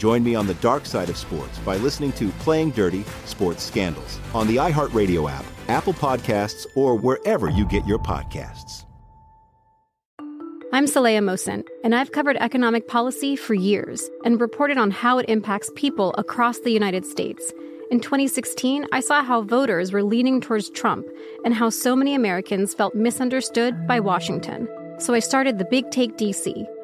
Join me on the dark side of sports by listening to Playing Dirty Sports Scandals on the iHeartRadio app, Apple Podcasts, or wherever you get your podcasts. I'm Saleha Mohsin, and I've covered economic policy for years and reported on how it impacts people across the United States. In 2016, I saw how voters were leaning towards Trump and how so many Americans felt misunderstood by Washington. So I started the Big Take DC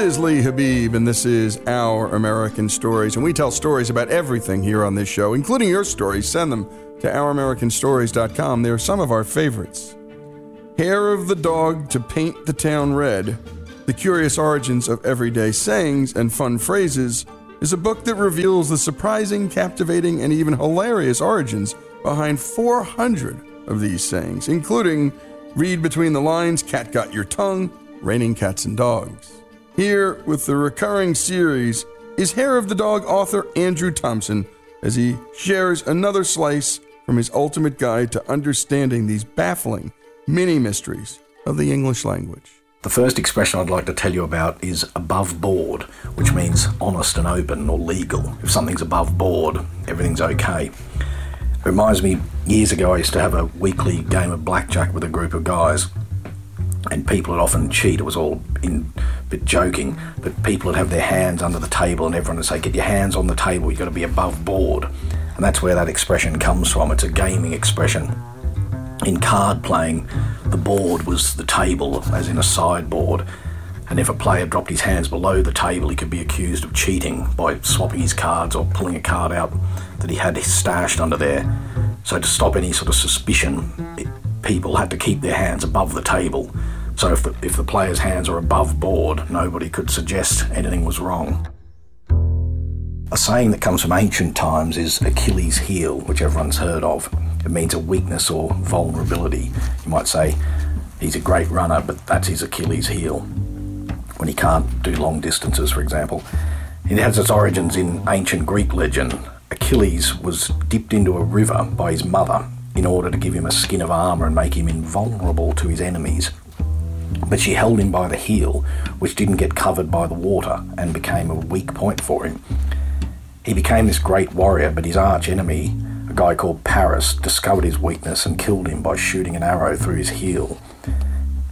Is Lee Habib, and this is Our American Stories. And we tell stories about everything here on this show, including your stories. Send them to OurAmericanStories.com. They are some of our favorites. Hair of the Dog to Paint the Town Red The Curious Origins of Everyday Sayings and Fun Phrases is a book that reveals the surprising, captivating, and even hilarious origins behind 400 of these sayings, including Read Between the Lines, Cat Got Your Tongue, Raining Cats and Dogs. Here, with the recurring series, is Hair of the Dog author Andrew Thompson as he shares another slice from his ultimate guide to understanding these baffling mini mysteries of the English language. The first expression I'd like to tell you about is above board, which means honest and open or legal. If something's above board, everything's okay. It reminds me, years ago, I used to have a weekly game of blackjack with a group of guys and people would often cheat. It was all in bit joking, but people would have their hands under the table, and everyone would say, "Get your hands on the table. You've got to be above board," and that's where that expression comes from. It's a gaming expression. In card playing, the board was the table, as in a sideboard. And if a player dropped his hands below the table, he could be accused of cheating by swapping his cards or pulling a card out that he had stashed under there. So, to stop any sort of suspicion, people had to keep their hands above the table. So if the, if the player's hands are above board, nobody could suggest anything was wrong. A saying that comes from ancient times is Achilles' heel, which everyone's heard of. It means a weakness or vulnerability. You might say, he's a great runner, but that's his Achilles' heel. When he can't do long distances, for example, It has its origins in ancient Greek legend. Achilles was dipped into a river by his mother in order to give him a skin of armour and make him invulnerable to his enemies. But she held him by the heel, which didn't get covered by the water and became a weak point for him. He became this great warrior, but his arch enemy, a guy called Paris, discovered his weakness and killed him by shooting an arrow through his heel.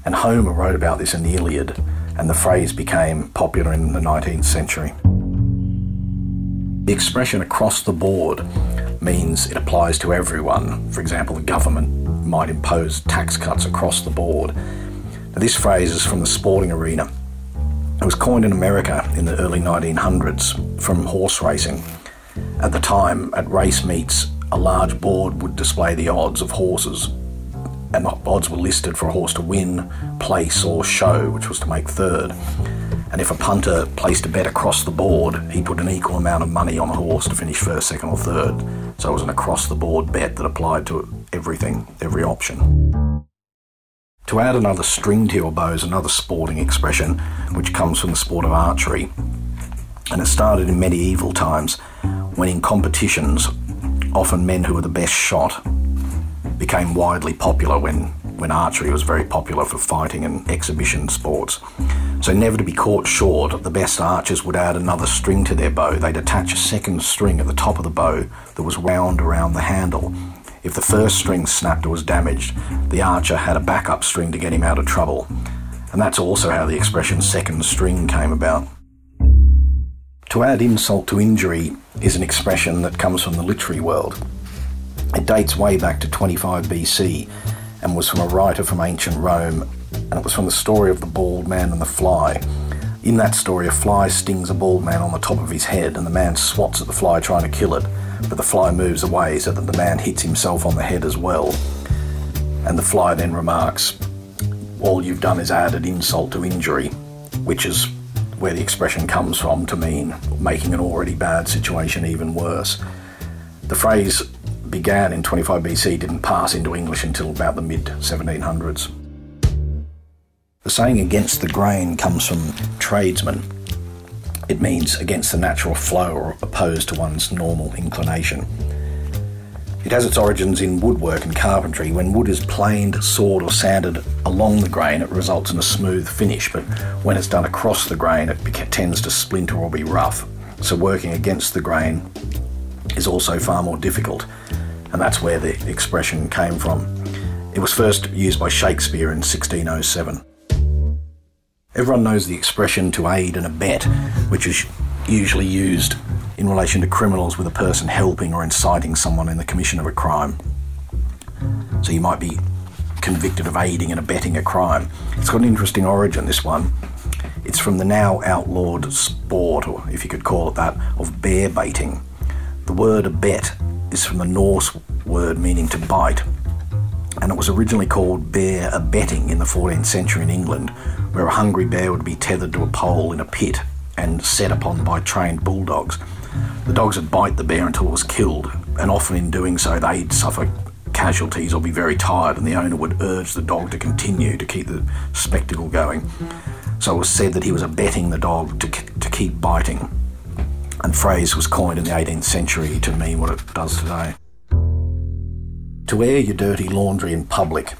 And Homer wrote about this in the Iliad, and the phrase became popular in the 19th century. The expression across the board means it applies to everyone. For example, the government might impose tax cuts across the board. Now, this phrase is from the sporting arena. It was coined in America in the early 1900s from horse racing. At the time, at race meets, a large board would display the odds of horses, and the odds were listed for a horse to win, place, or show, which was to make third. And if a punter placed a bet across the board, he put an equal amount of money on a horse to finish first, second, or third. So it was an across the board bet that applied to everything, every option. To add another string to your bow is another sporting expression which comes from the sport of archery. And it started in medieval times when in competitions, often men who were the best shot became widely popular when when archery was very popular for fighting and exhibition sports. So, never to be caught short, the best archers would add another string to their bow. They'd attach a second string at the top of the bow that was wound around the handle. If the first string snapped or was damaged, the archer had a backup string to get him out of trouble. And that's also how the expression second string came about. To add insult to injury is an expression that comes from the literary world. It dates way back to 25 BC and was from a writer from ancient Rome, and it was from the story of the bald man and the fly. In that story, a fly stings a bald man on the top of his head, and the man swats at the fly trying to kill it, but the fly moves away so that the man hits himself on the head as well. And the fly then remarks, All you've done is added insult to injury, which is where the expression comes from to mean making an already bad situation even worse. The phrase began in 25 BC didn't pass into English until about the mid 1700s. The saying against the grain comes from tradesmen. It means against the natural flow or opposed to one's normal inclination. It has its origins in woodwork and carpentry. When wood is planed, sawed, or sanded along the grain, it results in a smooth finish, but when it's done across the grain, it tends to splinter or be rough. So, working against the grain is also far more difficult, and that's where the expression came from. It was first used by Shakespeare in 1607. Everyone knows the expression to aid and abet, which is usually used in relation to criminals with a person helping or inciting someone in the commission of a crime. So you might be convicted of aiding and abetting a crime. It's got an interesting origin, this one. It's from the now outlawed sport, or if you could call it that, of bear baiting. The word abet is from the Norse word meaning to bite, and it was originally called bear abetting in the 14th century in England, where a hungry bear would be tethered to a pole in a pit and set upon by trained bulldogs. The dogs would bite the bear until it was killed, and often in doing so, they'd suffer casualties or be very tired, and the owner would urge the dog to continue to keep the spectacle going. So it was said that he was abetting the dog to, to keep biting and phrase was coined in the 18th century to mean what it does today. To air your dirty laundry in public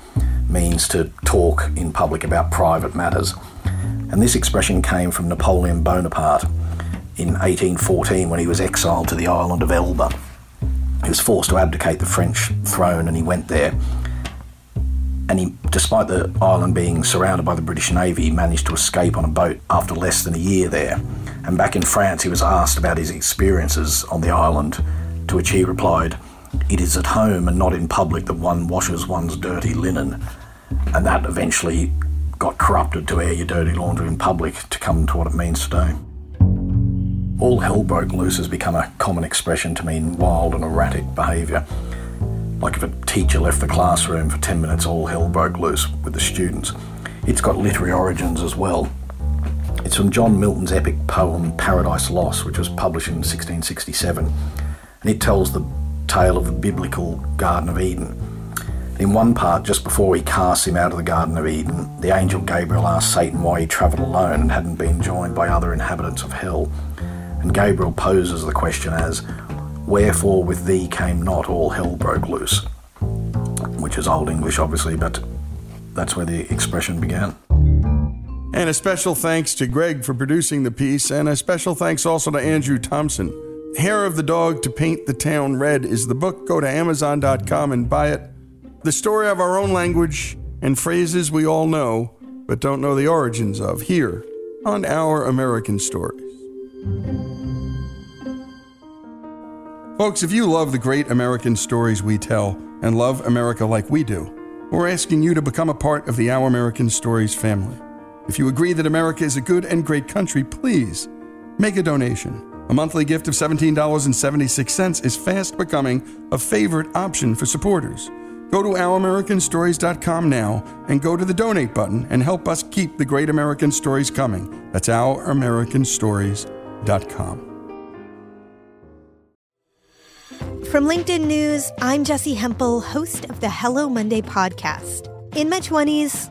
means to talk in public about private matters, and this expression came from Napoleon Bonaparte in 1814 when he was exiled to the island of Elba. He was forced to abdicate the French throne and he went there. And he, despite the island being surrounded by the British Navy, managed to escape on a boat after less than a year there. And back in France, he was asked about his experiences on the island, to which he replied, It is at home and not in public that one washes one's dirty linen. And that eventually got corrupted to air your dirty laundry in public to come to what it means today. All hell broke loose has become a common expression to mean wild and erratic behaviour. Like if a teacher left the classroom for 10 minutes, all hell broke loose with the students. It's got literary origins as well. It's from John Milton's epic poem Paradise Lost, which was published in 1667, and it tells the tale of the biblical Garden of Eden. In one part, just before he casts him out of the Garden of Eden, the angel Gabriel asks Satan why he travelled alone and hadn't been joined by other inhabitants of hell. And Gabriel poses the question as, Wherefore with thee came not all hell broke loose? Which is Old English, obviously, but that's where the expression began. And a special thanks to Greg for producing the piece, and a special thanks also to Andrew Thompson. Hair of the Dog to Paint the Town Red is the book. Go to Amazon.com and buy it. The story of our own language and phrases we all know, but don't know the origins of, here on Our American Stories. Folks, if you love the great American stories we tell and love America like we do, we're asking you to become a part of the Our American Stories family. If you agree that America is a good and great country, please make a donation. A monthly gift of $17.76 is fast becoming a favorite option for supporters. Go to ouramericanstories.com now and go to the donate button and help us keep the great American stories coming. That's ouramericanstories.com. From LinkedIn News, I'm Jessi Hempel, host of the Hello Monday podcast. In my 20s,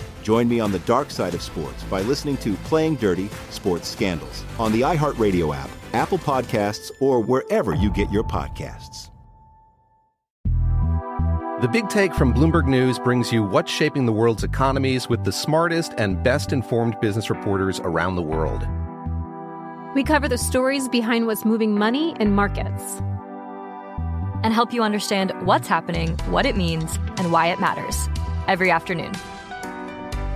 Join me on the dark side of sports by listening to Playing Dirty Sports Scandals on the iHeartRadio app, Apple Podcasts, or wherever you get your podcasts. The Big Take from Bloomberg News brings you what's shaping the world's economies with the smartest and best informed business reporters around the world. We cover the stories behind what's moving money and markets and help you understand what's happening, what it means, and why it matters every afternoon.